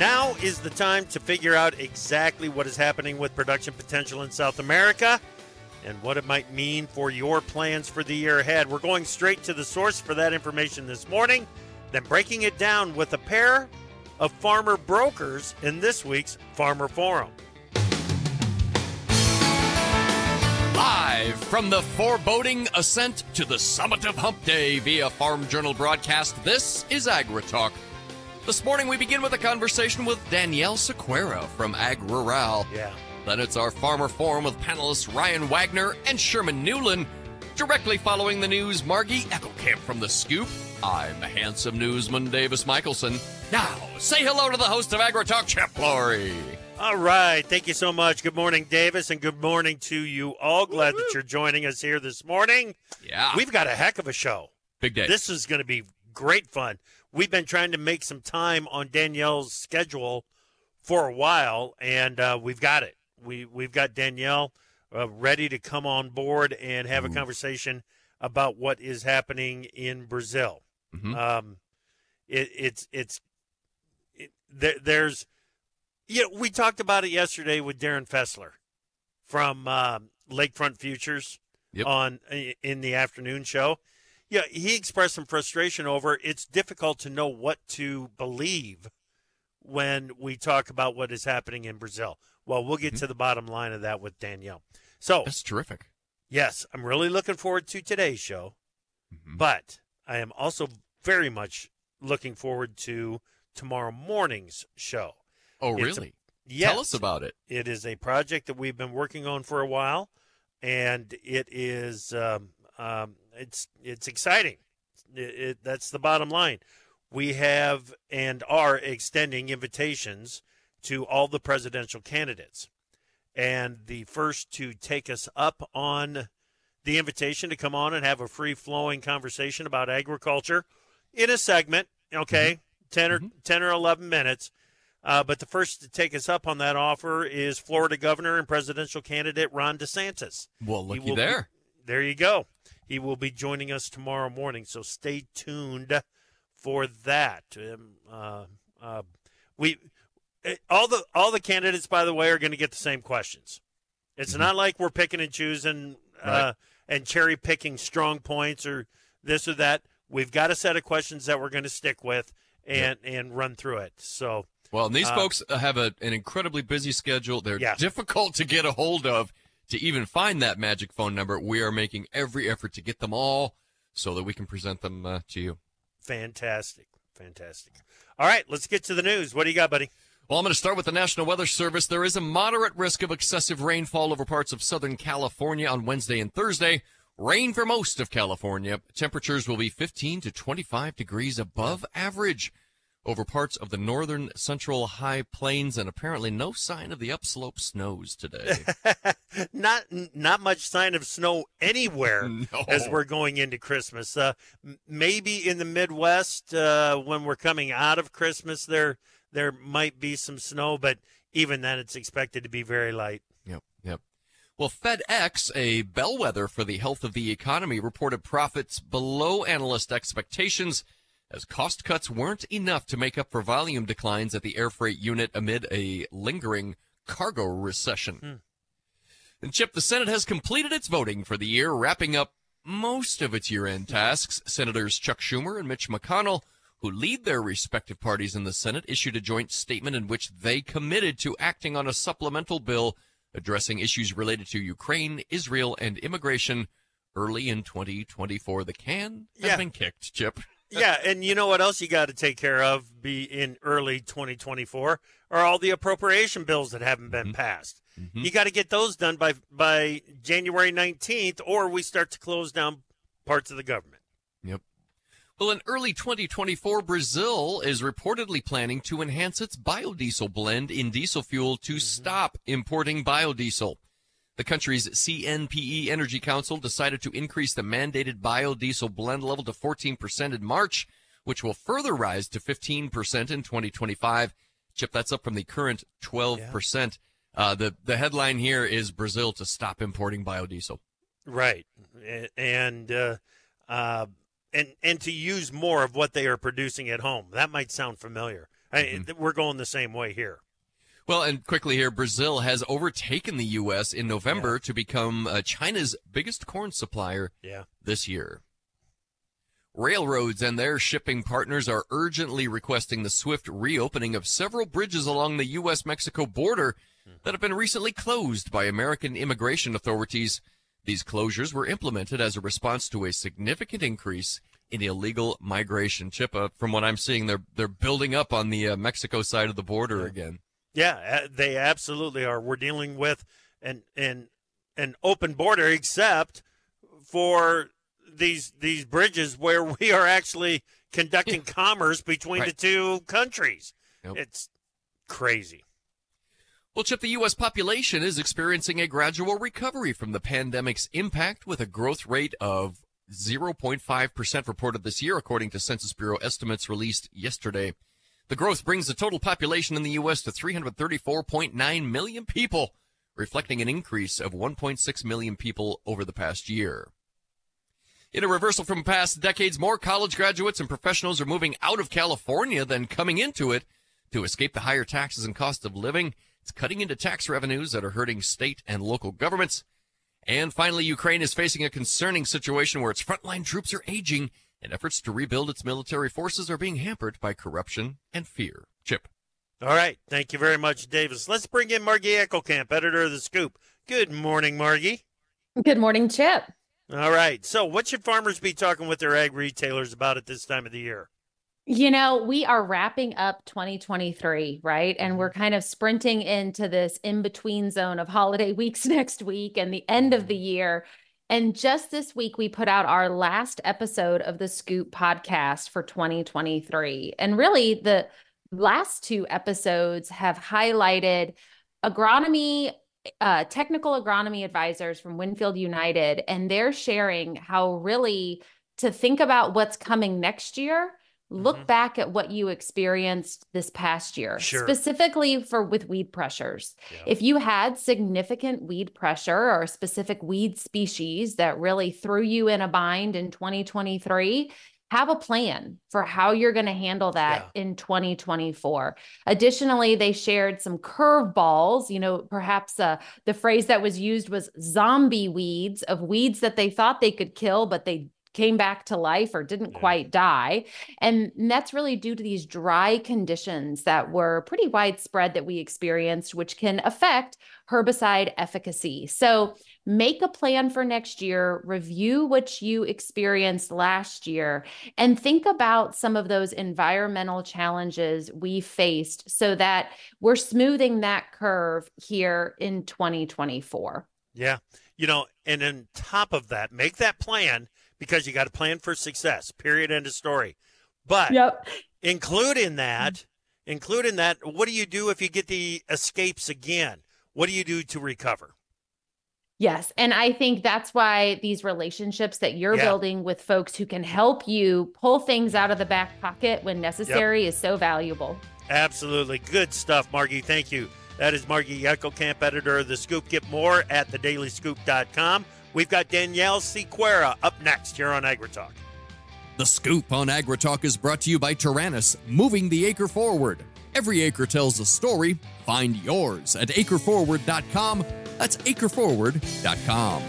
Now is the time to figure out exactly what is happening with production potential in South America and what it might mean for your plans for the year ahead. We're going straight to the source for that information this morning, then breaking it down with a pair of farmer brokers in this week's Farmer Forum. Live from the foreboding ascent to the summit of Hump Day via Farm Journal broadcast, this is Agri Talk. This morning we begin with a conversation with Danielle Siqueira from Ag Rural. Yeah. Then it's our Farmer Forum with panelists Ryan Wagner and Sherman Newland. Directly following the news, Margie Eckelkamp from The Scoop. I'm the handsome newsman Davis Michaelsen. Now, say hello to the host of Agri Talk, Chip Flory. All right. Thank you so much. Good morning, Davis, and good morning to you all. Glad that you're joining us here this morning. Yeah. We've got a heck of a show. Big day. This is going to be great fun. We've been trying to make some time on Danielle's schedule for a while, and uh, we've got it. We we've got Danielle uh, ready to come on board and have a conversation about what is happening in Brazil. Mhm. Um, it, it's it's it, there, there's yeah we talked about it yesterday with Darren Fessler from um, Lakefront Futures Yep. on in the afternoon show. Yeah, he expressed some frustration over it's difficult to know what to believe when we talk about what is happening in Brazil. Well, we'll get to the bottom line of that with Danielle. So, That's terrific. yes, I'm really looking forward to today's show, Mhm. but I am also very much looking forward to tomorrow morning's show. Oh, It's a- really? Yes, Tell us about it. it is a project that we've been working on for a while, and it is um, um, it's it's exciting. It, it, that's the bottom line. We have and are extending invitations to all the presidential candidates, and the first to take us up on the invitation to come on and have a free flowing conversation about agriculture in a segment. Okay, 10 or ten or eleven minutes. Uh, but the first to take us up on that offer is Florida Governor and presidential candidate Ron DeSantis. Well, looky will be- there. there you go. He will be joining us tomorrow morning, so stay tuned for that. Um, uh, uh, we eh, all the all the candidates, by the way, are going to get the same questions. It's not like we're picking and choosing uh, Right. and cherry picking strong points or this or that. We've got a set of questions that we're going to stick with and and run through it. So Well, and these Uh, folks have a, an incredibly busy schedule. They're Yeah. difficult to get a hold of to even find that magic phone number. We are making every effort to get them all so that we can present them uh, to you. fantastic, fantastic. All right, let's get to the news. What do you got, buddy? Well, I'm going to start with the National Weather Service. There is a moderate risk of excessive rainfall over parts of Southern California on Wednesday and Thursday. Rain for most of California. Temperatures will be 15 to 25 degrees above average over parts of the northern central high plains and apparently no sign of the upslope snows today. not not much sign of snow anywhere No. as we're going into Christmas. Uh, maybe in the Midwest uh, when we're coming out of Christmas, there there might be some snow, but even then, it's expected to be very light. Yep, yep. Well, FedEx, a bellwether for the health of the economy, reported profits below analyst expectations as cost cuts weren't enough to make up for volume declines at the air freight unit amid a lingering cargo recession. Hmm. And Chip, the Senate has completed its voting for the year, wrapping up most of its year-end hmm. tasks. Senators Chuck Schumer and Mitch McConnell, who lead their respective parties in the Senate, issued a joint statement in which they committed to acting on a supplemental bill addressing issues related to Ukraine, Israel, and immigration early in 2024. The can has Yeah. been kicked, Chip. Yeah, and you know what else you got to take care of be in early 2024 are all the appropriation bills that haven't been mm-hmm. passed. Mm-hmm. You got to get those done by by January 19th or we start to close down parts of the government. Yep. Well, in early 2024, Brazil is reportedly planning to enhance its biodiesel blend in diesel fuel to mm-hmm. stop importing biodiesel. The country's CNPE Energy Council decided to increase the mandated biodiesel blend level to 14% in March, which will further rise to 15% in 2025. Chip, that's up from the current 12%. Uh, the, the headline here is Brazil to stop importing biodiesel. Right, and uh, uh, and and to use more of what they are producing at home. That might sound familiar. Mm-hmm. We're going the same way here. Well, and quickly here, Brazil has overtaken the U.S. in November yeah. to become uh, China's biggest corn supplier yeah. this year. Railroads and their shipping partners are urgently requesting the swift reopening of several bridges along the U.S. Mexico border that have been recently closed by American immigration authorities. These closures were implemented as a response to a significant increase in illegal migration. Chip, uh, from what I'm seeing, they're they're building up on the uh, Mexico side of the border yeah. again. Yeah, they absolutely are. We're dealing with an an an open border, except for these these bridges where we are actually conducting commerce between right. the two countries. It's crazy. Well, Chip, the U.S. population is experiencing a gradual recovery from the pandemic's impact with a growth rate of 0.5% reported this year, according to Census Bureau estimates released yesterday. The growth brings the total population in the U.S. to 334.9 million people, reflecting an increase of 1.6 million people over the past year. In a reversal from past decades, more college graduates and professionals are moving out of California than coming into it to escape the higher taxes and cost of living. It's cutting into tax revenues that are hurting state and local governments. And finally, Ukraine is facing a concerning situation where its frontline troops are aging and efforts to rebuild its military forces are being hampered by corruption and fear. Chip. All right. Thank you very much, Davis. Let's bring in Margie Eckelkamp, editor of The Scoop. Good morning, Margie. Good morning, Chip. All right. So, what should farmers be talking with their ag retailers about at this time of the year? You know, we are wrapping up 2023, right? And we're mm-hmm. kind of sprinting into this in between zone of holiday weeks next week and the end of the mm-hmm. year. And just this week, we put out our last episode of the Scoop podcast for 2023. And really, the last two episodes have highlighted agronomy, uh, technical agronomy advisors from Winfield United, and they're sharing how really to think about what's coming next year look mm-hmm. back at what you experienced this past year sure. specifically for with weed pressures yeah. if you had significant weed pressure or a specific weed species that really threw you in a bind in 2023 have a plan for how you're going to handle that yeah. in 2024 additionally they shared some curveballs you know perhaps uh, the phrase that was used was zombie weeds of weeds that they thought they could kill but they came back to life or didn't yeah. quite die. And that's really due to these dry conditions that were pretty widespread that we experienced, which can affect herbicide efficacy. So make a plan for next year, review what you experienced last year, and think about some of those environmental challenges we faced so that we're smoothing that curve here in 2024. Yeah. You know, and on top of that, make that plan because you got to plan for success. Period. End of story. But yep. including mm-hmm. that, including that, what do you do if you get the escapes again? What do you do to recover? Yes. And I think that's why these relationships that you're yeah. building with folks who can help you pull things out of the back pocket when necessary yep. is so valuable. Absolutely. Good stuff, Margie. Thank you. That is Margie Eckelkamp, editor of The Scoop. Get more at thedailyscoop.com. We've got Danielle Siqueira up next here on AgriTalk. The Scoop on AgriTalk is brought to you by Taranis, moving the acre forward. Every acre tells a story. Find yours at acreforward.com. That's acreforward.com.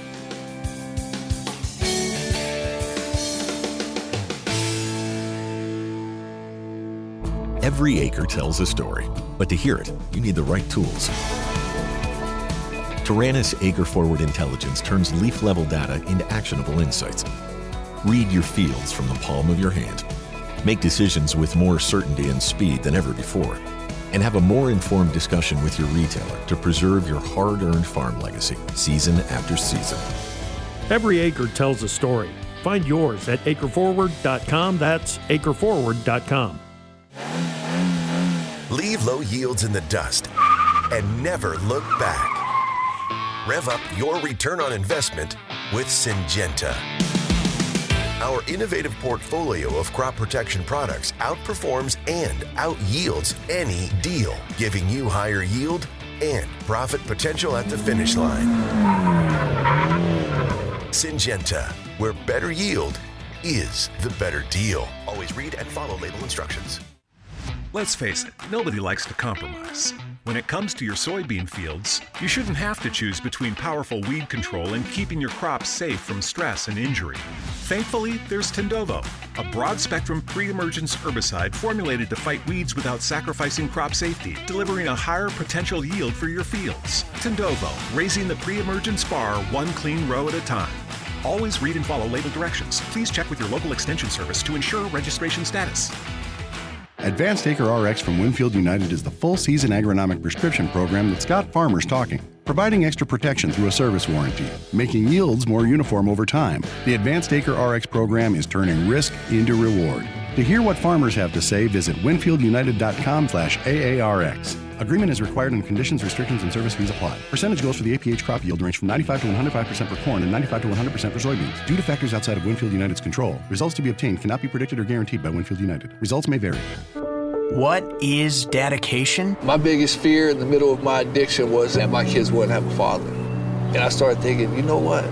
Every acre tells a story, but to hear it, you need the right tools. Taranis Acre Forward Intelligence turns leaf level data into actionable insights. Read your fields from the palm of your hand. Make decisions with more certainty and speed than ever before. And have a more informed discussion with your retailer to preserve your hard earned farm legacy season after season. Every acre tells a story. Find yours at acreforward.com. That's acreforward.com. Leave low yields in the dust and never look back. Rev up your return on investment with Syngenta. Our innovative portfolio of crop protection products outperforms and outyields any deal, giving you higher yield and profit potential at the finish line. Syngenta, where better yield is the better deal. Always read and follow label instructions. Let's face it, nobody likes to compromise. When it comes to your soybean fields, you shouldn't have to choose between powerful weed control and keeping your crops safe from stress and injury. Thankfully, there's Tendovo, a broad spectrum pre emergence herbicide formulated to fight weeds without sacrificing crop safety, delivering a higher potential yield for your fields. Tendovo, raising the pre emergence bar one clean row at a time. Always read and follow label directions. Please check with your local extension service to ensure registration status. Advanced Acre RX from Winfield United is the full season agronomic prescription program that's got farmers talking, providing extra protection through a service warranty, making yields more uniform over time. The Advanced Acre RX program is turning risk into reward. To hear what farmers have to say, visit winfieldunited.com/aarx. Agreement is required and conditions, restrictions, and service fees apply. Percentage goals for the APH crop yield range from 95 to 105% for corn and 95 to 100% for soybeans. Due to factors outside of Winfield United's control, results to be obtained cannot be predicted or guaranteed by Winfield United. Results may vary. What is dedication? My biggest fear in the middle of my addiction was that my kids wouldn't have a father. And I started thinking, you know what?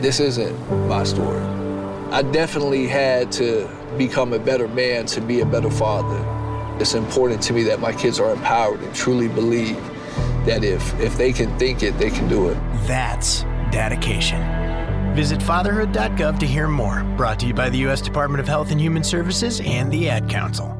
This isn't my story. I definitely had to become a better man to be a better father. It's important to me that my kids are empowered and truly believe that if, if they can think it, they can do it. That's dedication. Visit fatherhood.gov to hear more. Brought to you by the U.S. Department of Health and Human Services and the Ad Council.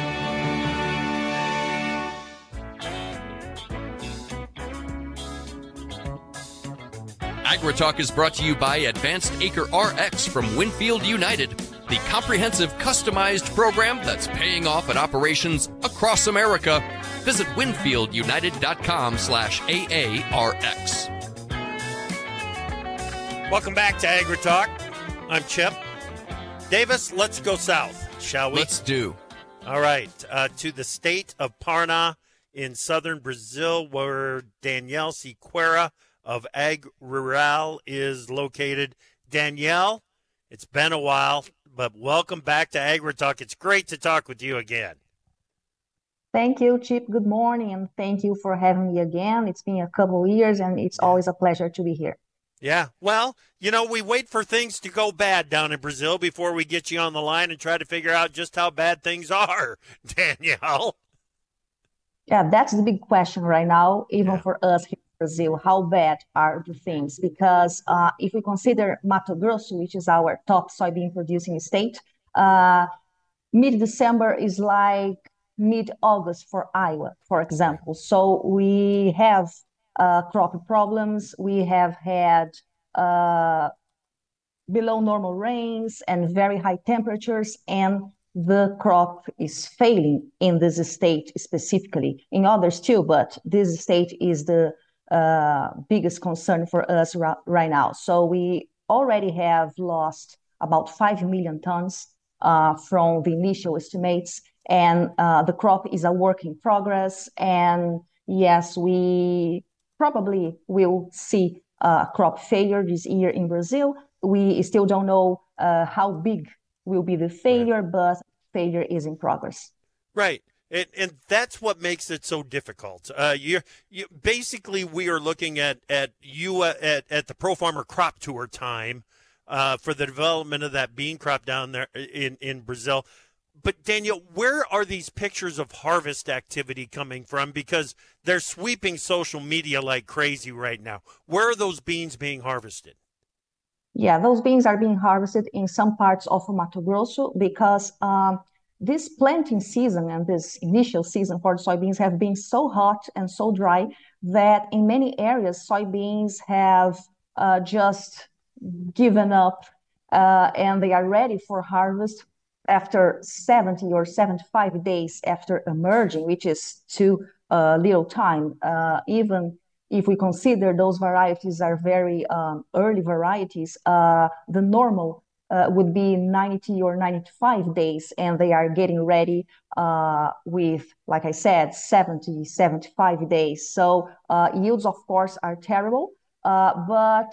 AgriTalk is brought to you by Advanced Acre RX from Winfield United, the comprehensive customized program that's paying off at operations across America. Visit winfieldunited.com slash AARX. Welcome back to AgriTalk. I'm Chip. Davis, let's go south, shall we? Let's do. All right. Uh, to the state of Paraná in southern Brazil, where Danielle Siqueira of Ag Rural is located. Danielle, it's been a while, but welcome back to AgriTalk. It's great to talk with you again. Thank you, Chip. Good morning, and thank you for having me again. It's been a couple years, and it's always a pleasure to be here. Yeah, well, you know, we wait for things to go bad down in Brazil before we get you on the line and try to figure out just how bad things are, Danielle. Yeah, that's the big question right now, even yeah. for us here Brazil, how bad are the things? Because uh, if we consider Mato Grosso, which is our top soybean producing state, uh, mid December is like mid August for Iowa, for example. So we have uh, crop problems. We have had uh, below normal rains and very high temperatures, and the crop is failing in this state specifically. In others too, but this state is the uh, biggest concern for us ra- right now. So we already have lost about 5 million tons uh, from the initial estimates, and uh, the crop is a work in progress. And yes, we probably will see a crop failure this year in Brazil. We still don't know uh, how big will be the failure, right. but failure is in progress. Right. And, and that's what makes it so difficult. Uh, you basically we are looking at at you uh, at at the Pro Farmer Crop Tour time uh, for the development of that bean crop down there in in Brazil. But Danielle, where are these pictures of harvest activity coming from? Because they're sweeping social media like crazy right now. Where are those beans being harvested? Yeah, those beans are being harvested in some parts of Mato Grosso because um, this planting season and this initial season for soybeans have been so hot and so dry that in many areas soybeans have uh, just given up uh, and they are ready for harvest after 70 or 75 days after emerging, which is too uh, little time. Uh, even if we consider those varieties are very um, early varieties, uh, the normal uh, would be 90 or 95 days, and they are getting ready uh, with, like I said, 70, 75 days. So uh, yields, of course, are terrible. Uh, but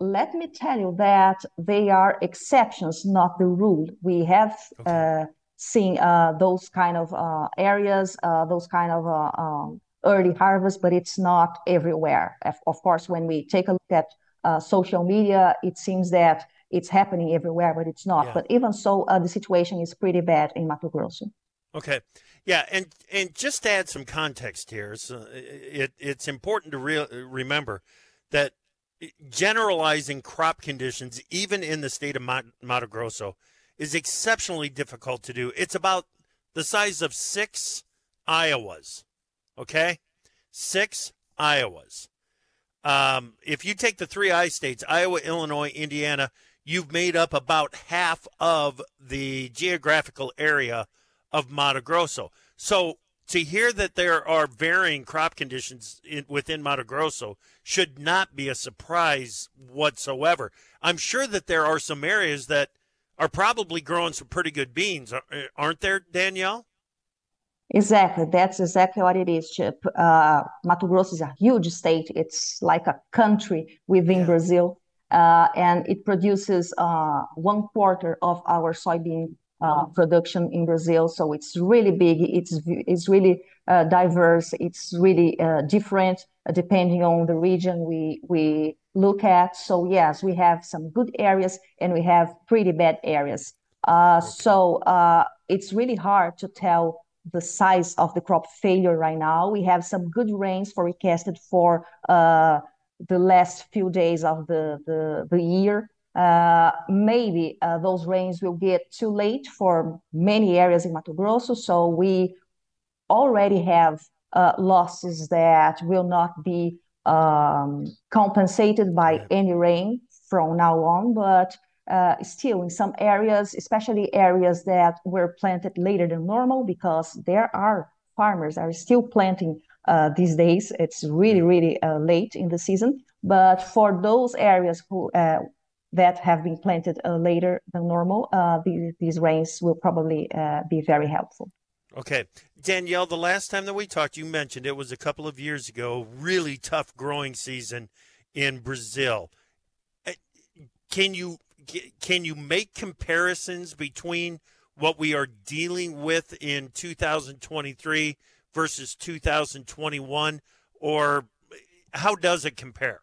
let me tell you that they are exceptions, not the rule. We have okay. Uh, seen uh, those kind of areas, those kind of um, early harvest, but it's not everywhere. Of course, when we take a look at uh, social media, it seems that it's happening everywhere, but it's not. Yeah. But even so, uh, the situation is pretty bad in Mato Grosso. Okay, yeah, and and just to add some context here, so it it's important to re- remember that generalizing crop conditions, even in the state of Mato Grosso, is exceptionally difficult to do. It's about the size of six Iowas. Okay, six Iowas. Um, if you take the three I states, Iowa, Illinois, Indiana, you've made up about half of the geographical area of Mato Grosso. So to hear that there are varying crop conditions in, within Mato Grosso should not be a surprise whatsoever. I'm sure that there are some areas that are probably growing some pretty good beans, aren't there, Danielle? Exactly, that's exactly what it is, Chip. Uh, Mato Grosso is a huge state. It's like a country within yeah. Brazil, and it produces uh, one quarter of our soybean uh, production in Brazil. So it's really big. It's it's really uh, diverse. It's really uh, different depending on the region we we look at. So yes, we have some good areas and we have pretty bad areas. So it's really hard to tell the size of the crop failure right now. We have some good rains forecasted for uh, the last few days of the, the, the year. Uh, maybe uh, those rains will get too late for many areas in Mato Grosso, so we already have uh, losses that will not be um, compensated by any rain from now on. But uh, still in some areas, especially areas that were planted later than normal, because there are farmers are still planting uh, these days. It's really, really uh, late in the season. But for those areas who uh, that have been planted uh, later than normal, uh, these, these rains will probably be very helpful. Okay. Danielle, the last time that we talked, you mentioned it was a couple of years ago, really tough growing season in Brazil. Can you can you make comparisons between what we are dealing with in 2023 versus 2021 or how does it compare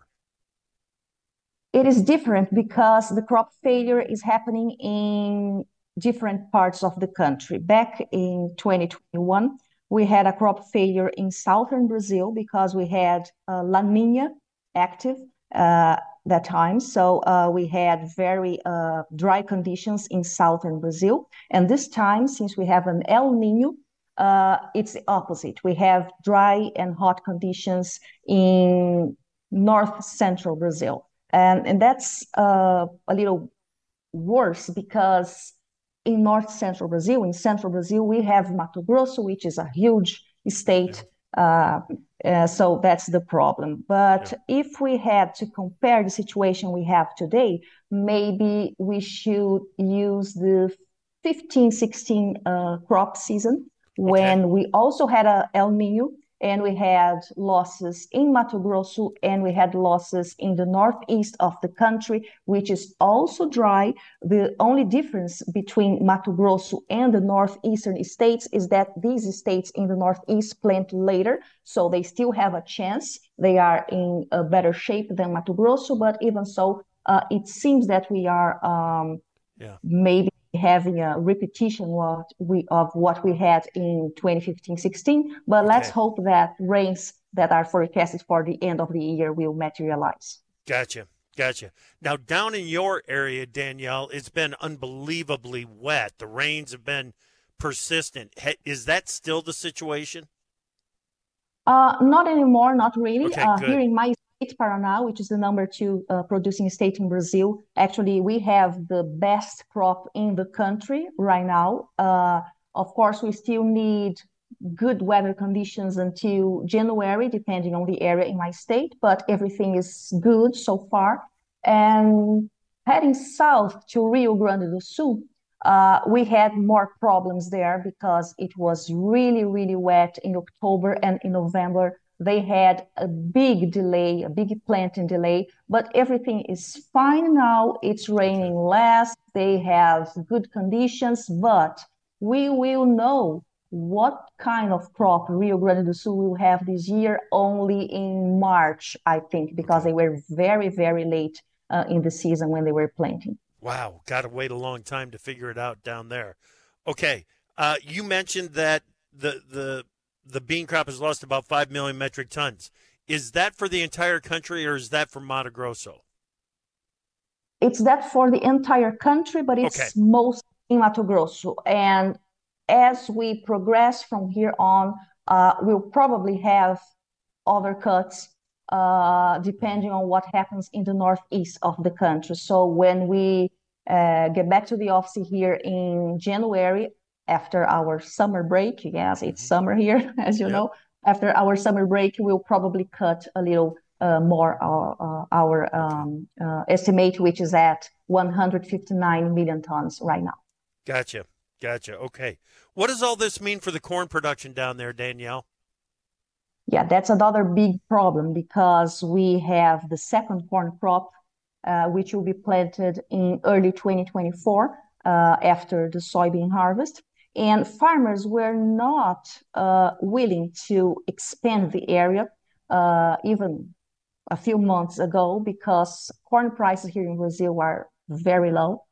it is different because the crop failure is happening in different parts of the country back in 2021 we had a crop failure in southern brazil because we had uh, la nina active uh, that time. So uh, we had very uh, dry conditions in southern Brazil. And this time, since we have an El Nino, uh, it's the opposite. We have dry and hot conditions in north central Brazil. And, and that's uh, a little worse because in north central Brazil, in central Brazil, we have Mato Grosso, which is a huge state. Uh, uh, so that's the problem. But yeah. if we had to compare the situation we have today, maybe we should use the 15 16 uh, crop season okay. when we also had a El Nino and we had losses in Mato Grosso and we had losses in the northeast of the country, which is also dry. The only difference between Mato Grosso and the northeastern states is that these states in the northeast plant later, so they still have a chance. They are in a better shape than Mato Grosso, but even so, uh, it seems that we are um, yeah. maybe having a repetition what we, of what we had in 2015-16 but okay. let's hope that rains that are forecasted for the end of the year will materialize. Gotcha gotcha. Now down in your area danielle it's been unbelievably wet. The rains have been persistent. Is that still the situation? Uh, not anymore not really. Okay, uh, here in my Paraná, which is the number two uh, producing state in Brazil, actually we have the best crop in the country right now. Uh, of course, we still need good weather conditions until January, depending on the area in my state, but everything is good so far. And heading south to Rio Grande do Sul, uh, we had more problems there because it was really, really wet in October and in November. They had a big delay, a big planting delay, but everything is fine now. It's raining less. They have good conditions, but we will know what kind of crop Rio Grande do Sul will have this year only in March, I think, because they were very, very late uh, in the season when they were planting. Wow, got to wait a long time to figure it out down there. Okay, uh, you mentioned that the the the bean crop has lost about five million metric tons. Is that for the entire country, or is that for Mato Grosso? It's that for the entire country, but it's okay. mostly in Mato Grosso. And as we progress from here on, uh, we'll probably have other cuts uh, depending on what happens in the northeast of the country. So when we uh, get back to the office here in January after our summer break, yes, it's mm-hmm. summer here, as you yep. know. After our summer break, we'll probably cut a little uh, more uh, uh, our um, uh, estimate, which is at 159 million tons right now. Gotcha. Gotcha. Okay. What does all this mean for the corn production down there, Danielle? Yeah, that's another big problem because we have the second corn crop, uh, which will be planted in early 2024 uh, after the soybean harvest. And farmers were not uh, willing to expand the area uh, even a few months ago because corn prices here in Brazil are very low.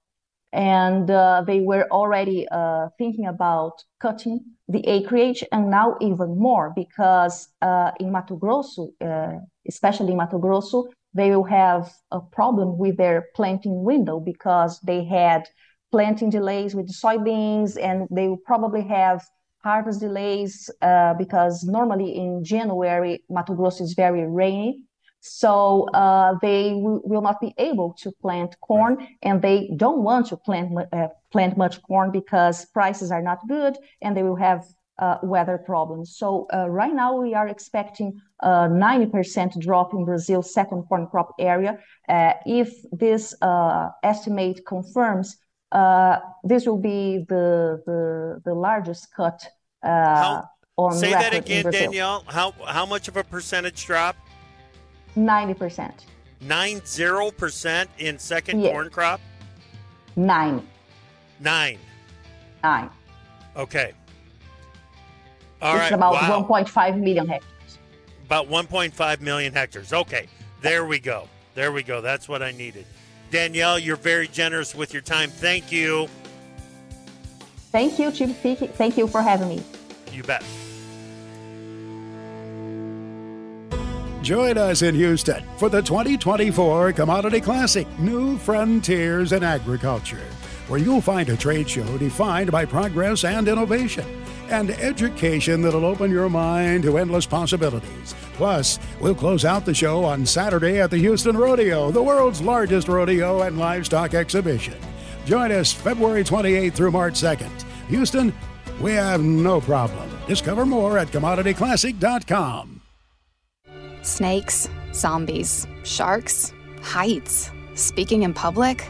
And uh, they were already uh, thinking about cutting the acreage and now even more because uh, in Mato Grosso, uh, especially in Mato Grosso, they will have a problem with their planting window because they had planting delays with soybeans and they will probably have harvest delays uh, because normally in January, Mato Grosso is very rainy. So uh, they w- will not be able to plant corn, and they don't want to plant uh, plant much corn because prices are not good, and they will have uh, weather problems. So uh, right now we are expecting a 90% drop in Brazil's second corn crop area. Uh, if this uh, estimate confirms, this will be the the, the largest cut. uh, How, on say that again, Danielle. How how much of a percentage drop? 90%. Nine zero percent in second corn crop? Nine. Nine. Nine. Okay. All it's right. about wow. 1.5 million hectares. About 1.5 million hectares. Okay. There we go. There we go. That's what I needed. Danielle, you're very generous with your time. Thank you. Thank you, Chief. Thank you for having me. You bet. Join us in Houston for the 2024 Commodity Classic New Frontiers in Agriculture, where you'll find a trade show defined by progress and innovation and education that'll open your mind to endless possibilities. Plus, we'll close out the show on Saturday at the Houston Rodeo, the world's largest rodeo and livestock exhibition. Join us February 28th through March 2nd. Houston, we have no problem. Discover more at commodityclassic.com. Snakes, zombies, sharks, heights, speaking in public.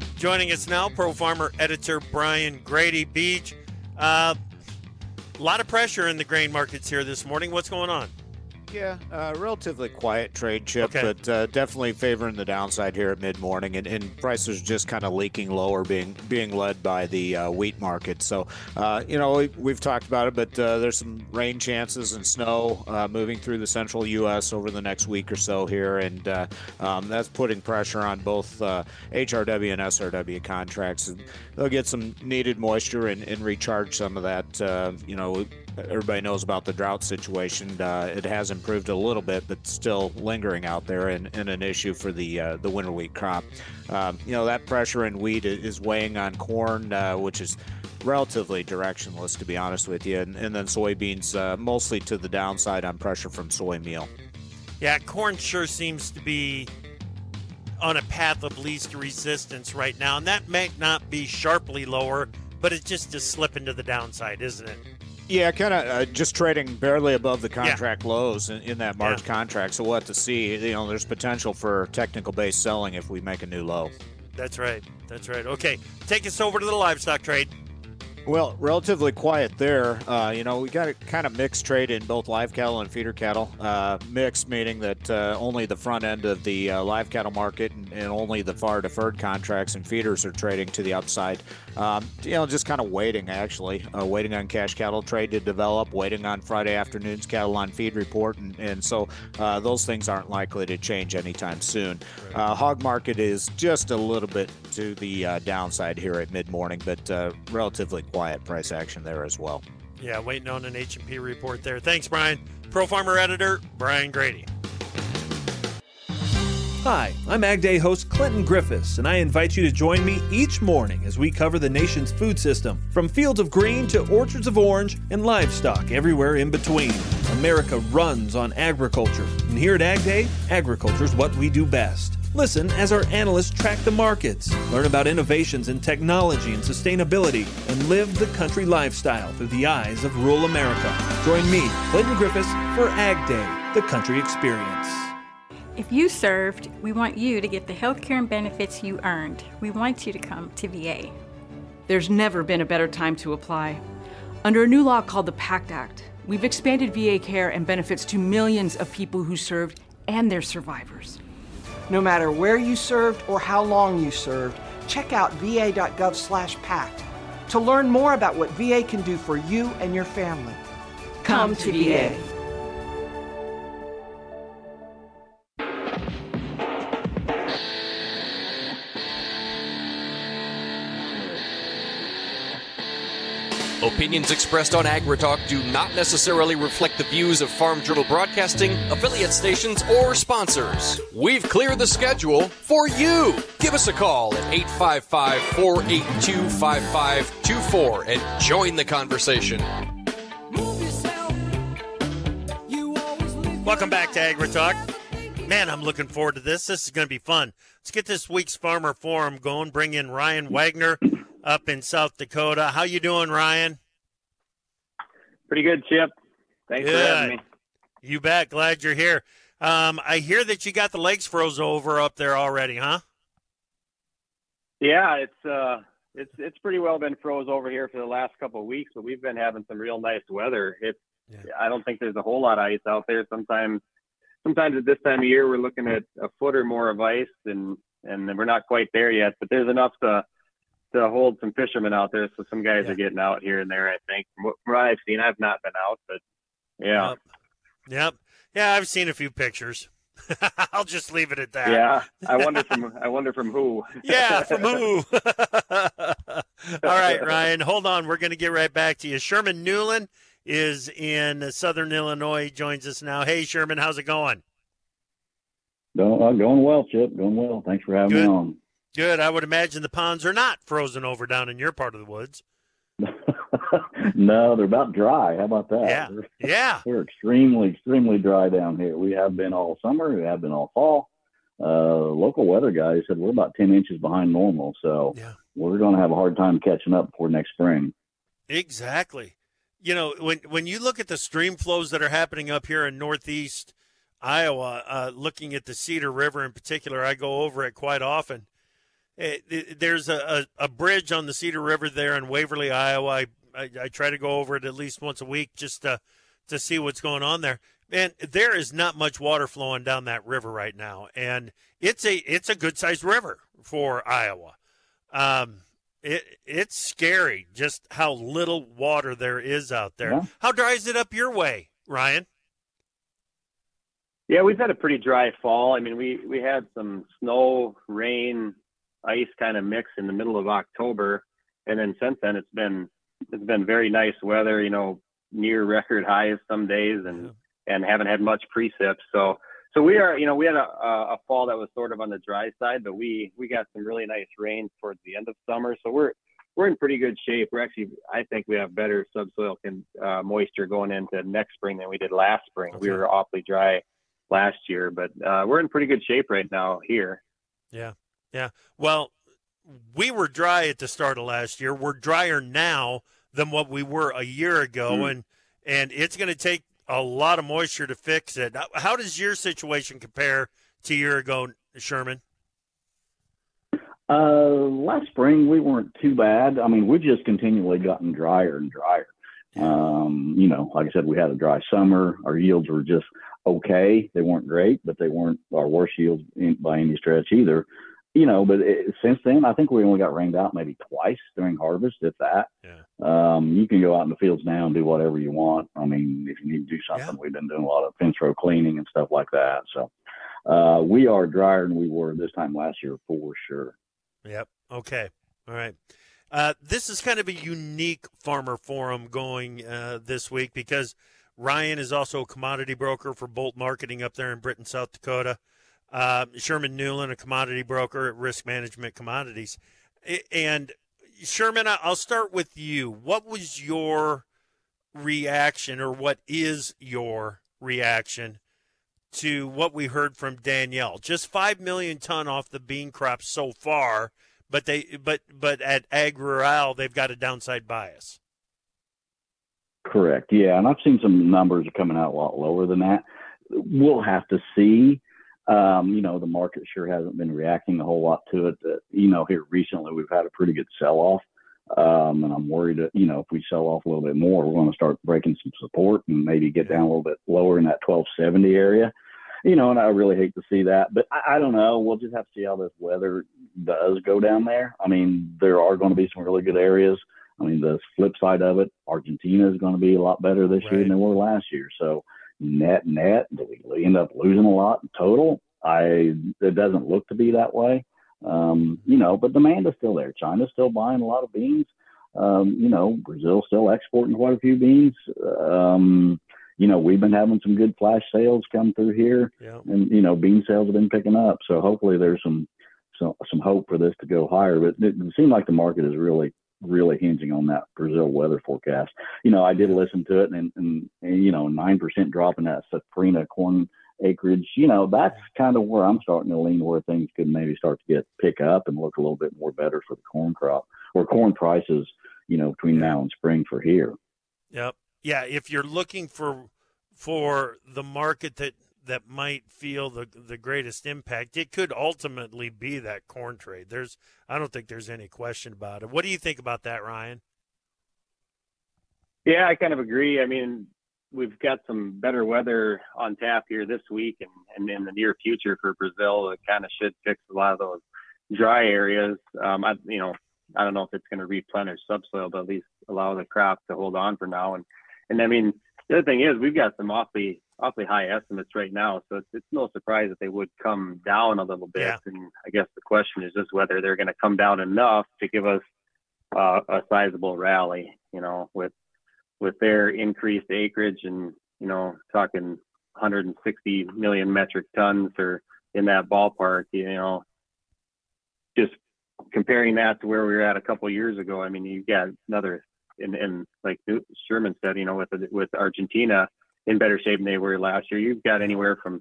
Joining us now, Pro Farmer editor Brian Grete Beach. Uh, a lot of pressure in the grain markets here this morning. What's going on? Yeah, uh, relatively quiet trade chip, okay. but uh, definitely favoring the downside here at mid morning, and, and, prices just kind of leaking lower, being being led by the uh, wheat market. So, uh, you know, we, have talked about it, but uh, there's some rain chances and snow uh, moving through the central U.S. over the next week or so here, and um, that's putting pressure on both HRW and SRW contracts. And they'll get some needed moisture and, and recharge some of that, you know, everybody knows about the drought situation. Uh, it has improved a little bit, but still lingering out there and, and an issue for the uh, the winter wheat crop. Um, you know that pressure in wheat is weighing on corn, uh, which is relatively directionless, to be honest with you, and, and then soybeans uh, mostly to the downside on pressure from soy meal. Yeah, corn sure seems to be on a path of least resistance right now, and that may not be sharply lower, but it's just a slip into the downside, isn't it? Yeah, kind of uh, just trading barely above the contract yeah. lows in, in, that March yeah. contract. So we'll have to see. You know, there's potential for technical based selling if we make a new low. That's right. That's right. Okay, take us over to the livestock trade. Well, relatively quiet there. Uh, you know, we got a kind of mixed trade in both live cattle and feeder cattle. Uh, mixed meaning that uh, only the front end of the uh, live cattle market and, and, only the far deferred contracts and feeders are trading to the upside. Um, you know, just kind of waiting actually, uh, waiting on cash cattle trade to develop, waiting on Friday afternoon's cattle on feed report, and, and so uh, those things aren't likely to change anytime soon. Hog market is just a little bit to the downside here at mid morning, but relatively quiet price action there as well. Yeah, waiting on an H&P report there. Thanks, Brian. Pro Farmer Editor, Brian Grete. Hi, I'm Ag Day host Clinton Griffiths, and I invite you to join me each morning as we cover the nation's food system, from fields of green to orchards of orange and livestock everywhere in between. America runs on agriculture, and here at Ag Day, agriculture is what we do best. Listen as our analysts track the markets, learn about innovations in technology and sustainability, and live the country lifestyle through the eyes of rural America. Join me, Clinton Griffiths, for Ag Day, the country experience. If you served, we want you to get the health care and benefits you earned. We want you to come to VA. There's never been a better time to apply. Under a new law called the PACT Act, we've expanded VA care and benefits to millions of people who served and their survivors. No matter where you served or how long you served, check out va.gov/pact to learn more about what VA can do for you and your family. Come, Come to VA. Opinions expressed on AgriTalk do not necessarily reflect the views of Farm Journal Broadcasting, affiliate stations, or sponsors. We've cleared the schedule for you. Give us a call at 855 482 5524 and join the conversation. Welcome back to AgriTalk. Man, I'm looking forward to this. This is going to be fun. Let's get this week's Farmer Forum going. Bring in Ryan Wagner up in South Dakota. How you doing, Ryan? Pretty good, Chip. Thanks good. for having me. You bet. Glad you're here. Um, I hear that you got the legs froze over up there already, huh? Yeah, it's uh, it's it's pretty well been froze over here for the last couple of weeks, but we've been having some real nice weather. It's yeah. I don't think there's a whole lot of ice out there. Sometimes sometimes at this time of year we're looking at a foot or more of ice, and and we're not quite there yet. But there's enough to to hold some fishermen out there. So some guys yeah. are getting out here and there. I think from what, from what, I've seen, I've not been out, but yeah, yep. yep. yeah, I've seen a few pictures. I'll just leave it at that. Yeah, I wonder from I wonder from who. yeah, from who? All right, Ryan, hold on. We're going to get right back to you. Sherman Newland is in Southern Illinois. Joins us now. Hey, Sherman, how's it going? Going, uh, going well, Chip. Going well. Thanks for having Good. me on. Good. I would imagine the ponds are not frozen over down in your part of the woods. no, they're about dry. How about that? Yeah. They're, yeah. They're extremely, extremely dry down here. We have been all summer. We have been all fall. Uh, local weather guys said we're about 10 inches behind normal. So yeah. we're going to have a hard time catching up before next spring. Exactly. You know, when, when you look at the stream flows that are happening up here in Northeast Iowa, uh, looking at the Cedar River in particular, I go over it quite often it, it, there's a, a, a, bridge on the Cedar River there in Waverly, Iowa. I, I, I, try to go over it at least once a week just to, to see what's going on there. And there is not much water flowing down that river right now, and it's a it's a good sized river for Iowa. Um, it it's scary just how little water there is out there. Yeah. How dry is it up your way, Ryan? Yeah, we've had a pretty dry fall. I mean, we we had some snow, rain, ice kind of mix in the middle of October, and then since then it's been it's been very nice weather. You know, near record highs some days, and and haven't had much precip. So so we are, you know, we had a, a fall that was sort of on the dry side, but we we got some really nice rain towards the end of summer. So we're we're in pretty good shape. We're actually, I think we have better subsoil can, uh, moisture going into next spring than we did last spring. Okay. We were awfully dry last year, but uh, we're in pretty good shape right now here. Yeah, yeah. Well, we were dry at the start of last year. We're drier now than what we were a year ago, mm. and and it's going to take a lot of moisture to fix it. How does your situation compare to a year ago, Sherman? Uh, last spring we weren't too bad. I mean, we've just continually gotten drier and drier. Um, you know, like I said, we had a dry summer. Our yields were just okay. They weren't great, but they weren't our worst yields in, by any stretch either you know, but it, since then, I think we only got rained out maybe twice during harvest, if that. Yeah. Um, you can go out in the fields now and do whatever you want. I mean, if you need to do something, yeah. we've been doing a lot of fence row cleaning and stuff like that. So uh, we are drier than we were this time last year for sure. Yep. Okay. All right. Uh, this is kind of a unique farmer forum going uh, this week because Ryan is also a commodity broker for Bolt Marketing up there in Britton, South Dakota. Uh, Sherman Newland, a commodity broker at Risk Management Commodities. And Sherman, I'll start with you. What was your reaction, or what is your reaction to what we heard from Danielle? Just five million ton off the bean crop so far, but they but but at AgRural they've got a downside bias. Correct. Yeah, and I've seen some numbers coming out a lot lower than that. We'll have to see um, you know, the market sure hasn't been reacting a whole lot to it. Uh, you know, here recently we've had a pretty good sell off. Um, and I'm worried that, you know, if we sell off a little bit more, we're going to start breaking some support and maybe get down a little bit lower in that 1270 area. You know, and I really hate to see that, but I, I don't know. We'll just have to see how this weather does go down there. I mean, there are going to be some really good areas. I mean, the flip side of it, Argentina is going to be a lot better this right. year than they were last year. So, net net, do we end up losing a lot in total? I it doesn't look to be that way. Um, you know, but demand is still there. China's still buying a lot of beans. Um, you know, Brazil's still exporting quite a few beans. Um, you know, we've been having some good flash sales come through here, yeah. and you know, bean sales have been picking up. So hopefully, there's some some some hope for this to go higher. But it, it seems like the market is really really hinging on that Brazil weather forecast. You know, I did listen to it, and, and, and you know, nine percent drop in that safrinha corn acreage. You know, that's kind of where I'm starting to lean, where things could maybe start to get pick up and look a little bit more better for the corn crop or corn prices. You know, between now and spring for here. Yep. Yeah. If you're looking for for the market that that might feel the the greatest impact, it could ultimately be that corn trade. There's I don't think there's any question about it. What do you think about that, Ryan? Yeah, I kind of agree. I mean, we've got some better weather on tap here this week and, and in the near future for Brazil. It kind of should fix a lot of those dry areas. Um, I, you know, I don't know if it's going to replenish subsoil, but at least allow the crop to hold on for now. And and I mean, the other thing is we've got some awfully awfully high estimates right now, so it's, it's no surprise that they would come down a little bit. Yeah. And I guess the question is just whether they're going to come down enough to give us uh, a sizable rally. You know, with with their increased acreage and you know talking 160 million metric tons or in that ballpark you know just comparing that to where we were at a couple years ago i mean you got another and, and like sherman said you know with with argentina in better shape than they were last year you've got anywhere from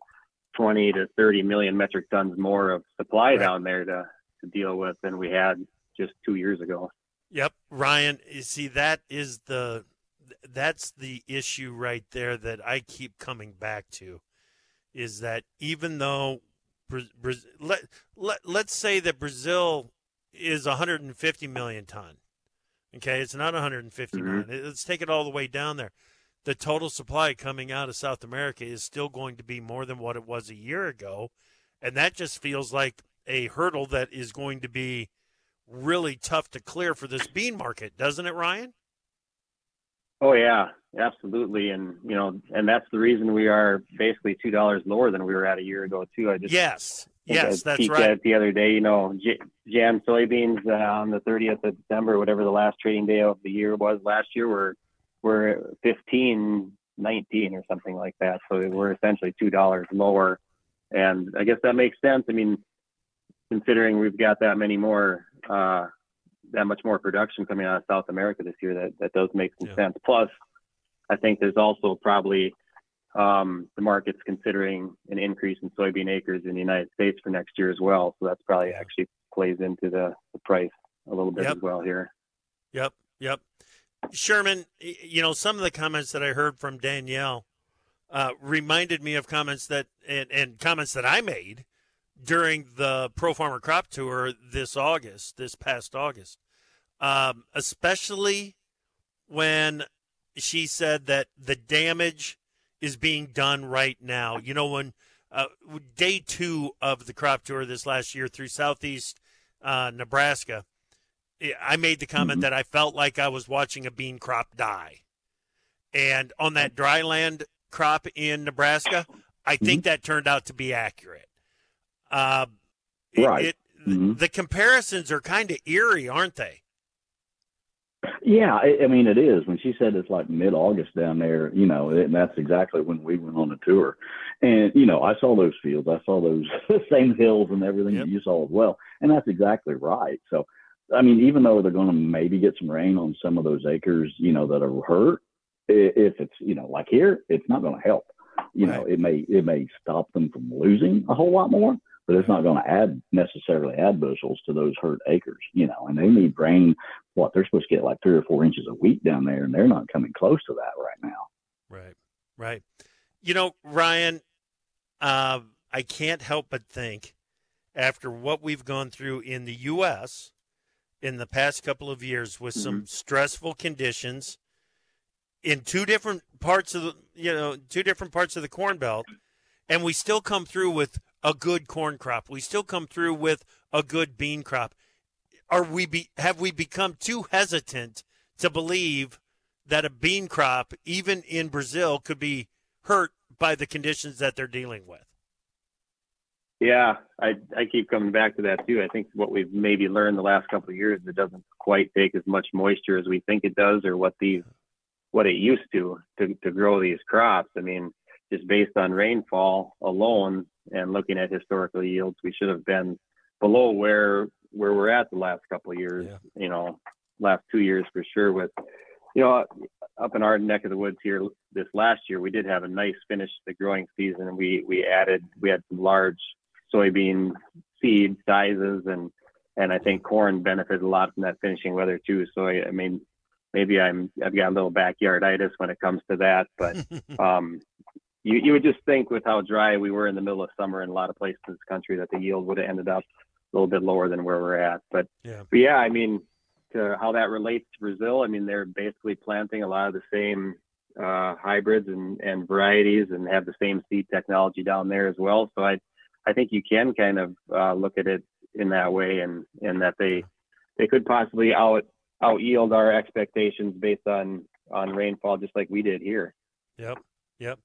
20 to 30 million metric tons more of supply right. down there to, to deal with than we had just two years ago Yep, Ryan. You see, that is the that's the issue right there that I keep coming back to is that even though let, let, let's say that Brazil is 150 million ton. Okay, it's not 159. Mm-hmm. Let's take it all the way down there. The total supply coming out of South America is still going to be more than what it was a year ago, and that just feels like a hurdle that is going to be really tough to clear for this bean market, doesn't it, Ryan? Oh yeah, absolutely, and you know, and that's the reason we are basically two dollars lower than we were at a year ago too. I just yes, yes, that's right. the other day, you know, Jan soybeans uh, on the 30th of December, whatever the last trading day of the year was last year, were we're 15, 19 or something like that. So we're essentially two dollars lower, and I guess that makes sense. I mean, considering we've got that many more, uh, that much more production coming out of South America this year, that that does make some yeah. sense. Plus, I think there's also probably um, the market's considering an increase in soybean acres in the United States for next year as well. So that's probably actually plays into the, the price a little bit yep. as well here. Yep, yep. Sherman, you know, some of the comments that I heard from Danielle uh, reminded me of comments that and, and comments that I made during the Pro Farmer Crop Tour this August, this past August, um, especially when she said that the damage is being done right now. You know, when uh, day two of the crop tour this last year through southeast uh, Nebraska, I made the comment mm-hmm. that I felt like I was watching a bean crop die. And on that dry land crop in Nebraska, I think mm-hmm. that turned out to be accurate. Uh, right. It, mm-hmm. The comparisons are kind of eerie, aren't they? Yeah, I, I mean it is. When she said it's like mid-August down there, you know, and that's exactly when we went on the tour. And you know, I saw those fields, I saw those same hills and everything yep. that you saw as well, and that's exactly right. So, I mean, even though they're going to maybe get some rain on some of those acres, you know, that are hurt, if it's you know like here, it's not going to help. You right. know, it may it may stop them from losing a whole lot more, but it's not going to add necessarily add bushels to those hurt acres, you know, and they need rain. What they're supposed to get like three or four inches a week down there, and they're not coming close to that right now. Right, right. You know, Ryan, uh, I can't help but think after what we've gone through in the U.S. in the past couple of years with mm-hmm. some stressful conditions in two different parts of the, you know, two different parts of the Corn Belt, and we still come through with a good corn crop. We still come through with a good bean crop. Are we be, have we become too hesitant to believe that a bean crop, even in Brazil, could be hurt by the conditions that they're dealing with? Yeah, I I keep coming back to that too. I think what we've maybe learned the last couple of years, it doesn't quite take as much moisture as we think it does, or what these what it used to to to grow these crops. I mean, just based on rainfall alone, and looking at historical yields, we should have been below where where we're at the last couple of years. Yeah. You know, last two years for sure. With you know, up in our neck of the woods here this last year, we did have a nice finish to the growing season, we we added we had some large soybean seed sizes and and I think corn benefited a lot from that finishing weather too. So I, I mean, maybe I'm I've got a little backyarditis when it comes to that, but um, you, you would just think with how dry we were in the middle of summer in a lot of places in this country that the yield would have ended up a little bit lower than where we're at. But yeah, but yeah I mean, to how that relates to Brazil, I mean, they're basically planting a lot of the same uh, hybrids and, and varieties and have the same seed technology down there as well. So I, I think you can kind of uh, look at it in that way and, and that they, they could possibly out, out yield our expectations based on, on rainfall, just like we did here. Yep. Yep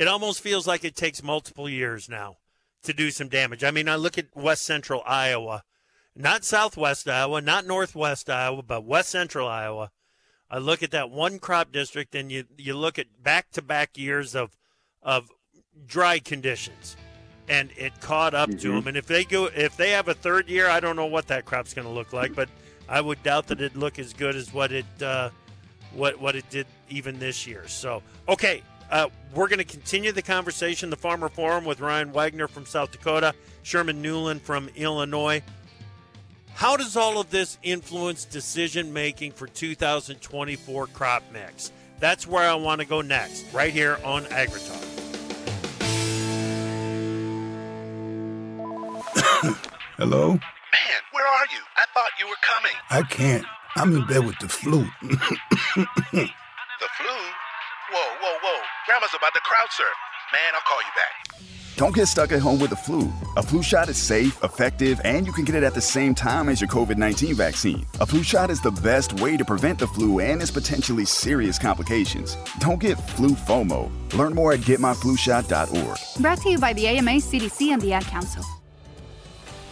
it almost feels like it takes multiple years now to do some damage. I mean, I look at west central Iowa, not southwest Iowa, not northwest Iowa, but west central Iowa. I look at that one crop district and you, you look at back to back years of, of dry conditions and it caught up mm-hmm. to them. And if they go, if they have a third year, I don't know what that crop's going to look like, but I would doubt that it'd look as good as what it, uh, what, what it did even this year. So, okay. Uh, we're going to continue the conversation, the Farmer Forum, with Ryan Wagner from South Dakota, Sherman Newland from Illinois. How does all of this influence decision making for 2024 crop mix? That's where I want to go next, right here on AgriTalk. Hello? Man, where are you? I thought you were coming. I can't. I'm in bed with the flu. the flu? Whoa, whoa, whoa. Grandma's about to crowd surf. Man, I'll call you back. Don't get stuck at home with the flu. A flu shot is safe, effective, and you can get it at the same time as your COVID 19 vaccine. A flu shot is the best way to prevent the flu and its potentially serious complications. Don't get flu FOMO. Learn more at getmyflushot.org. Brought to you by the AMA, CDC, and the Ad Council.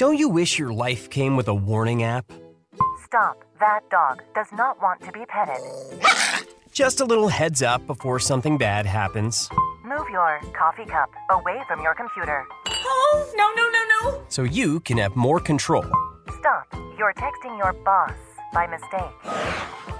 Don't you wish your life came with a warning app? Stop. That dog does not want to be petted. Just a little heads up before something bad happens. Move your coffee cup away from your computer. Oh, no, no, no, no. So you can have more control. Stop. You're texting your boss by mistake.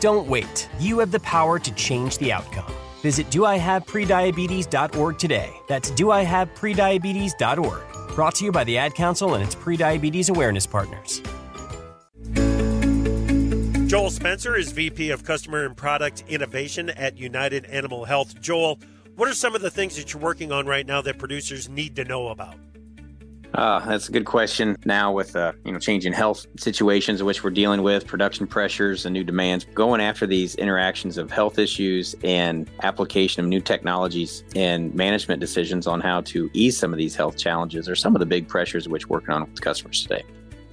Don't wait. You have the power to change the outcome. Visit doihaveprediabetes.org today. That's doihaveprediabetes.org. Brought to you by the Ad Council and its prediabetes awareness partners. Joel Spencer is VP of Customer and Product Innovation at United Animal Health. Joel, what are some of the things that you're working on right now that producers need to know about? Uh, that's a good question. Now, with uh, you know changing health situations in which we're dealing with, production pressures and new demands, going after these interactions of health issues and application of new technologies and management decisions on how to ease some of these health challenges are some of the big pressures which we're working on with customers today.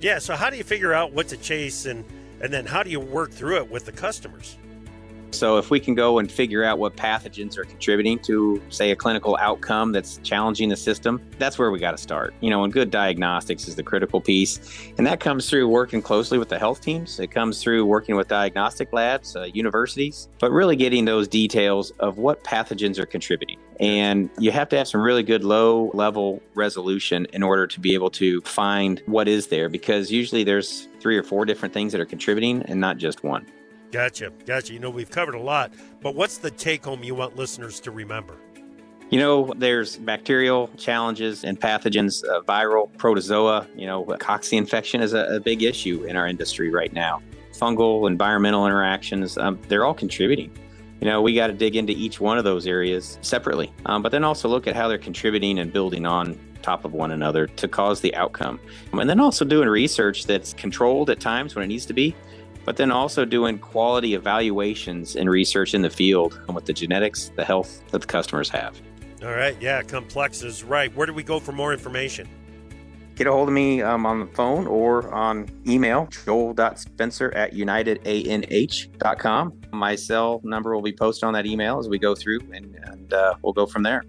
Yeah. So, how do you figure out what to chase, and and then how do you work through it with the customers? So, if we can go and figure out what pathogens are contributing to, say, a clinical outcome that's challenging the system, that's where we got to start. You know, and good diagnostics is the critical piece. And that comes through working closely with the health teams, it comes through working with diagnostic labs, uh, universities, but really getting those details of what pathogens are contributing. And you have to have some really good low level resolution in order to be able to find what is there, because usually there's three or four different things that are contributing and not just one. Gotcha. Gotcha. You know, we've covered a lot, but what's the take home you want listeners to remember? You know, there's bacterial challenges and pathogens, uh, viral, protozoa. You know, cocci infection is a, a, big issue in our industry right now. Fungal, environmental interactions, um, they're all contributing. You know, we got to dig into each one of those areas separately, um, but then also look at how they're contributing and building on top of one another to cause the outcome. And then also doing research that's controlled at times when it needs to be, but then also doing quality evaluations and research in the field on with the genetics, the health that the customers have. All right. Yeah, complex is right. Where do we go for more information? Get a hold of me um, on the phone or on email, joel.spencer at unitedanh.com. My cell number will be posted on that email as we go through, and, and uh, we'll go from there.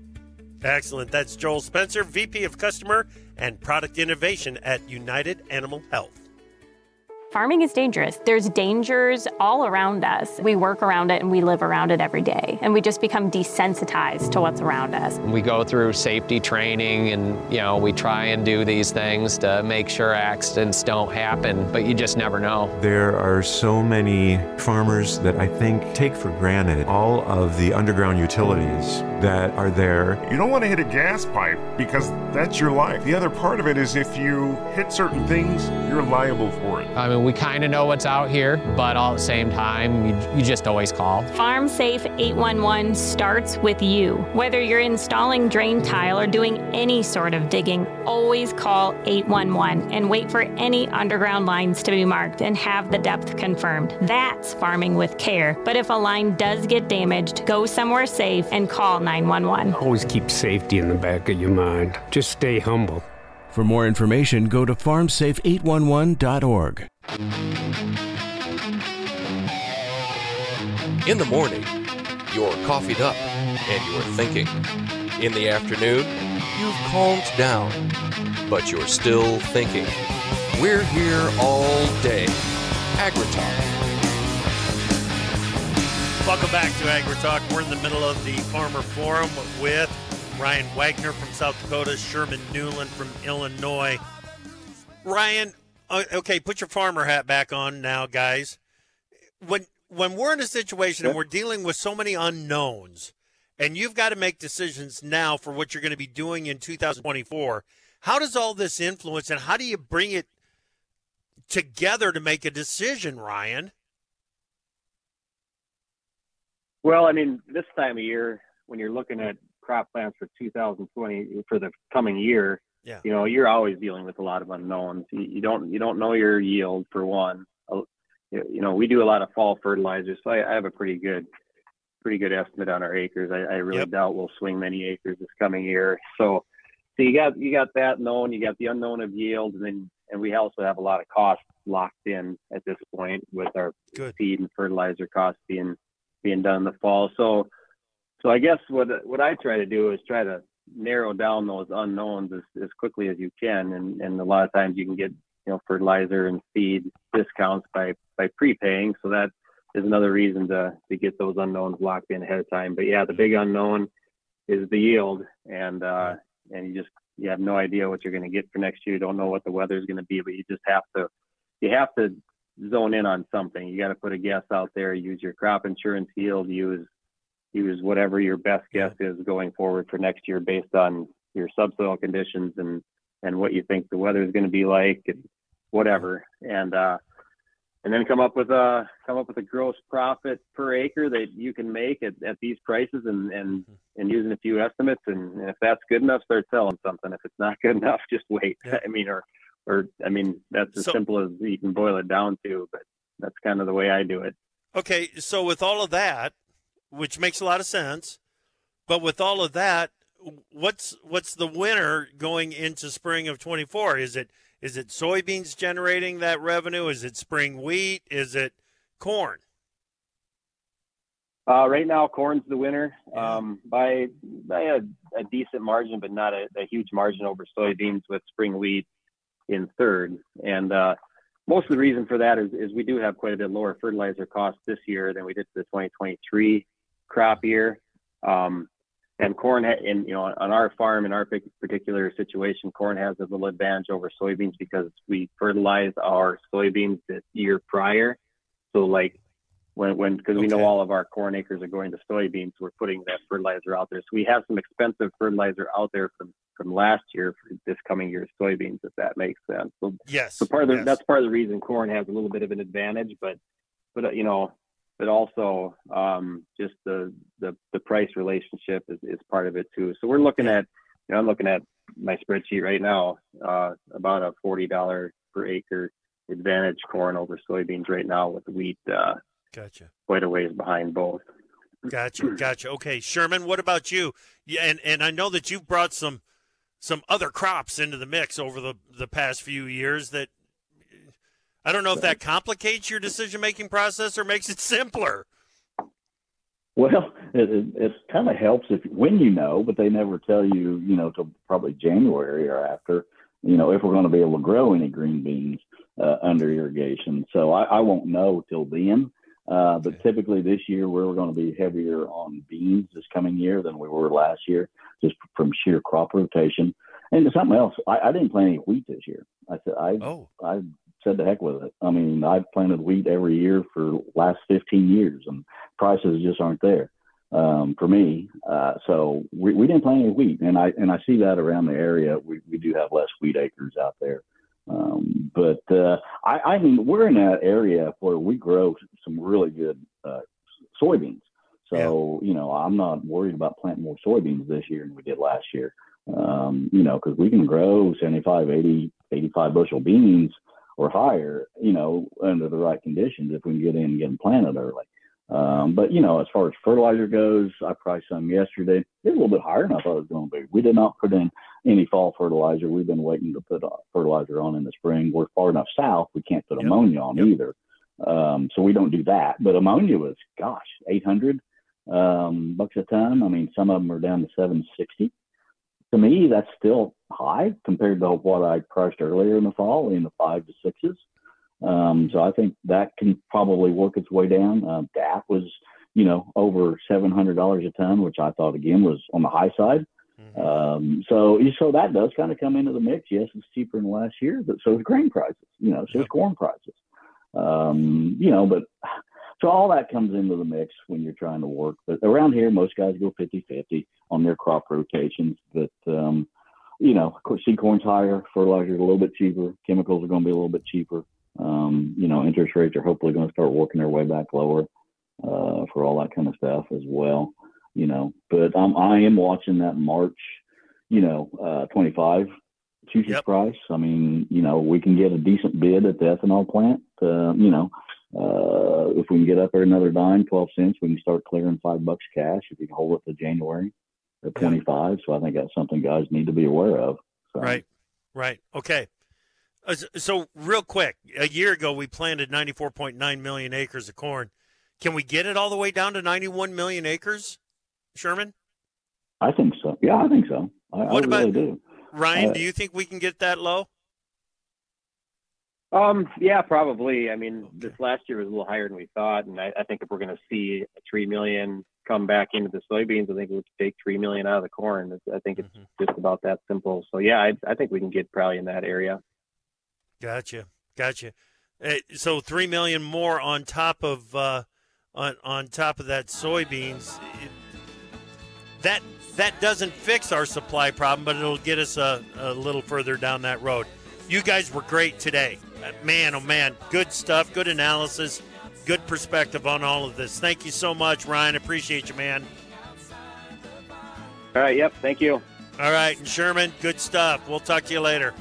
Excellent. That's Joel Spencer, VP of Customer and Product Innovation at United Animal Health. Farming is dangerous. There's dangers all around us. We work around it and we live around it every day. And we just become desensitized to what's around us. We go through safety training and, you know, we try and do these things to make sure accidents don't happen, but you just never know. There are so many farmers that I think take for granted all of the underground utilities that are there. You don't want to hit a gas pipe because that's your life. The other part of it is if you hit certain things, you're liable for it. I mean, we kind of know what's out here, but all at the same time, you, you just always call. Farm Safe 811 starts with you. Whether you're installing drain tile or doing any sort of digging, always call 811 and wait for any underground lines to be marked and have the depth confirmed. That's farming with care. But if a line does get damaged, go somewhere safe and call 911. Always keep safety in the back of your mind. Just stay humble. For more information, go to farmsafe811.org. In the morning, you're coffeeed up and you're thinking. In the afternoon, you've calmed down, but you're still thinking. We're here all day. AgriTalk. Welcome back to AgriTalk. We're in the middle of the Farmer Forum with Ryan Wagner from South Dakota, Sherman Newland from Illinois. Ryan, uh, okay, put your farmer hat back on now, guys. When when we're in a situation and we're dealing with so many unknowns, and you've got to make decisions now for what you're going to be doing in 2024, how does all this influence and how do you bring it together to make a decision, Ryan? Well, I mean, this time of year, when you're looking at crop plans for 2020 for the coming year, yeah. you know, you're always dealing with a lot of unknowns. You, you don't you don't know your yield for one. Uh, you know, we do a lot of fall fertilizers, so I, I have a pretty good pretty good estimate on our acres. I, I really Yep. doubt we'll swing many acres this coming year. So, so you got you got that known, you got the unknown of yield, and then and we also have a lot of costs locked in at this point with our Good. feed and fertilizer costs being being done in the fall. So, so I guess what what I try to do is try to narrow down those unknowns as, as quickly as you can, and and a lot of times you can get you know fertilizer and feed discounts by by prepaying. So that is another reason to to get those unknowns locked in ahead of time. But yeah, the big unknown is the yield, and uh, and you just you have no idea what you're going to get for next year. You don't know what the weather is going to be, but you just have to you have to zone in on something. You got to put a guess out there. Use your crop insurance yield. Use use whatever your best guess is going forward for next year based on your subsoil conditions and and what you think the weather is going to be like and whatever. And uh, and then come up with a come up with a gross profit per acre that you can make at, at these prices and and and using a few estimates and, and if that's good enough start selling something if it's not good enough just wait i mean or or i mean that's as So- simple as you can boil it down to but that's kind of the way i do it Okay, so with all of that, which makes a lot of sense, but with all of that, what's what's the winner going into spring of 24? Is it is it soybeans generating that revenue? Is it spring wheat? Is it corn? Uh, right now, corn's the winner um, by by a, a decent margin, but not a, a huge margin over soybeans with spring wheat in third. And uh, most of the reason for that is, is we do have quite a bit lower fertilizer costs this year than we did for the 2023 crop year. Um, and corn, in you know, on our farm in our particular situation, corn has a little advantage over soybeans because we fertilize our soybeans the year prior. So like when when because we know all of our corn acres are going to soybeans, we're putting that fertilizer out there. So we have some expensive fertilizer out there from from last year for this coming year's soybeans, if that makes sense. So Yes. so part of the, yes. that's part of the reason corn has a little bit of an advantage, but but uh, you know, but also um, just the, the the price relationship is, is part of it too. So we're looking at you know I'm looking at my spreadsheet right now uh, about a forty dollar per acre advantage corn over soybeans right now with wheat uh, Gotcha. quite a ways behind both. Gotcha, gotcha. Okay, Sherman, what about you? Yeah, and and I know that you've brought some some other crops into the mix over the the past few years. That I don't know if that complicates your decision making process or makes it simpler. Well, it, it, it kind of helps if when you know, but they never tell you, you know, till probably January or after, you know, if we're going to be able to grow any green beans uh, under irrigation. So I, I won't know till then. Uh, but typically this year we're going to be heavier on beans this coming year than we were last year, just from sheer crop rotation. And something else, I, I didn't plant any wheat this year. I said I Oh. I said the heck with it. I mean, I've planted wheat every year for last 15 years, and prices just aren't there um, for me. Uh, so we, we didn't plant any wheat, and I and I see that around the area. We we do have less wheat acres out there. Um, but uh, I, I mean, we're in that area where we grow some really good uh, soybeans. So you know, I'm not worried about planting more soybeans this year than we did last year. Um, you know, because we can grow 75, 80, 85 bushel beans or higher, you know, under the right conditions if we can get in and get them planted early. Um, but you know, as far as fertilizer goes, I priced some yesterday. It's a little bit higher than I thought it was going to be. We did not put in any fall fertilizer. We've been waiting to put uh, fertilizer on in the spring. We're far enough south, we can't put ammonia on either. Um, so we don't do that. But ammonia was, gosh, 800 um, bucks a ton. I mean, some of them are down to 760 to me, that's still high compared to what I priced earlier in the fall in the five to sixes. Um, so I think that can probably work its way down. Um, DAP was, you know, over seven hundred dollars a ton, which I thought again was on the high side. Um, so so that does kind of come into the mix. Yes, it's cheaper than last year, but so is grain prices. You know, so is corn prices. Um, you know, but So all that comes into the mix when you're trying to work. But around here, most guys go 50-50 on their crop rotations. But um, you know, seed corn's higher, fertilizer's a little bit cheaper, chemicals are going to be a little bit cheaper. Um, you know, interest rates are hopefully going to start working their way back lower uh, for all that kind of stuff as well. You know, but um, I am watching that March, you know, uh, 25 futures yep. price. I mean, you know, we can get a decent bid at the ethanol plant. Uh, you know, uh, if we can get up there another dime, 12 cents, we can start clearing five bucks cash if you can hold it to January at 25. So I think that's something guys need to be aware of. So. Right, right. Okay. Uh, so, real quick, a year ago we planted 94.9 million acres of corn. Can we get it all the way down to 91 million acres, Sherman? I think so. Yeah, I think so. I, what I about, really do. Ryan, uh, do you think we can get that low? Um, yeah, probably. I mean, this last year was a little higher than we thought, and I, I think if we're going to see three million come back into the soybeans, I think we would take three million out of the corn. I think it's mm-hmm. just about that simple. So yeah, I, I think we can get probably in that area. Gotcha, gotcha. Uh, so three million more on top of uh, on on top of that soybeans. It, that that doesn't fix our supply problem, but it'll get us a, a little further down that road. You guys were great today. Uh, man, oh man, good stuff, good analysis, good perspective on all of this. Thank you so much, Ryan. Appreciate you, man. All right, yep, thank you. All right, and Sherman, good stuff. We'll talk to you later.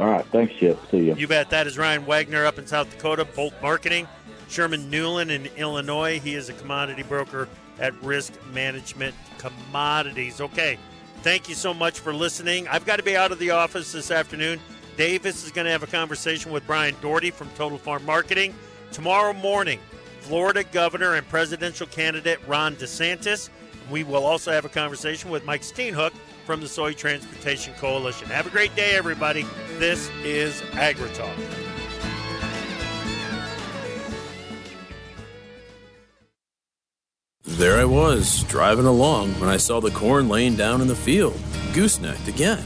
All right, thanks, Chip. See you. You bet. That is Ryan Wagner up in South Dakota, Bolt Marketing. Sherman Newland in Illinois. He is a commodity broker at Risk Management Commodities. Okay, thank you so much for listening. I've got to be out of the office this afternoon. Davis is going to have a conversation with Brian Doherty from Total Farm Marketing. Tomorrow morning, Florida Governor and presidential candidate Ron DeSantis. We will also have a conversation with Mike Steenhoek from the Soy Transportation Coalition. Have a great day, everybody. This is AgriTalk. There I was, driving along when I saw the corn laying down in the field, goosenecked again.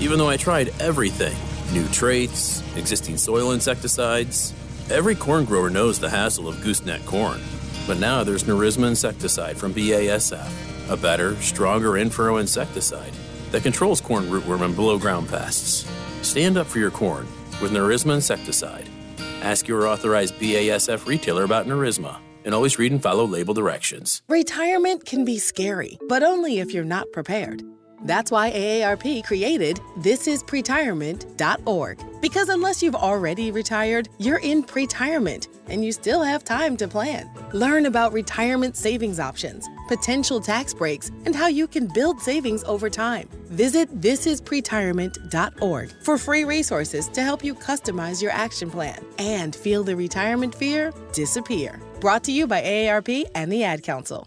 Even though I tried everything new traits, existing soil insecticides every corn grower knows the hassle of gooseneck corn. But now there's Nerisma insecticide from BASF, a better, stronger in-furrow insecticide that controls corn rootworm and below ground pests. Stand up for your corn with Nerisma insecticide. Ask your authorized BASF retailer about Nerisma and always read and follow label directions. Retirement can be scary, but only if you're not prepared. That's why AARP created thisispretirement.org. Because unless you've already retired, you're in pretirement and you still have time to plan. Learn about retirement savings options, potential tax breaks, and how you can build savings over time. Visit thisispretirement.org for free resources to help you customize your action plan and feel the retirement fear disappear. Brought to you by AARP and the Ad Council.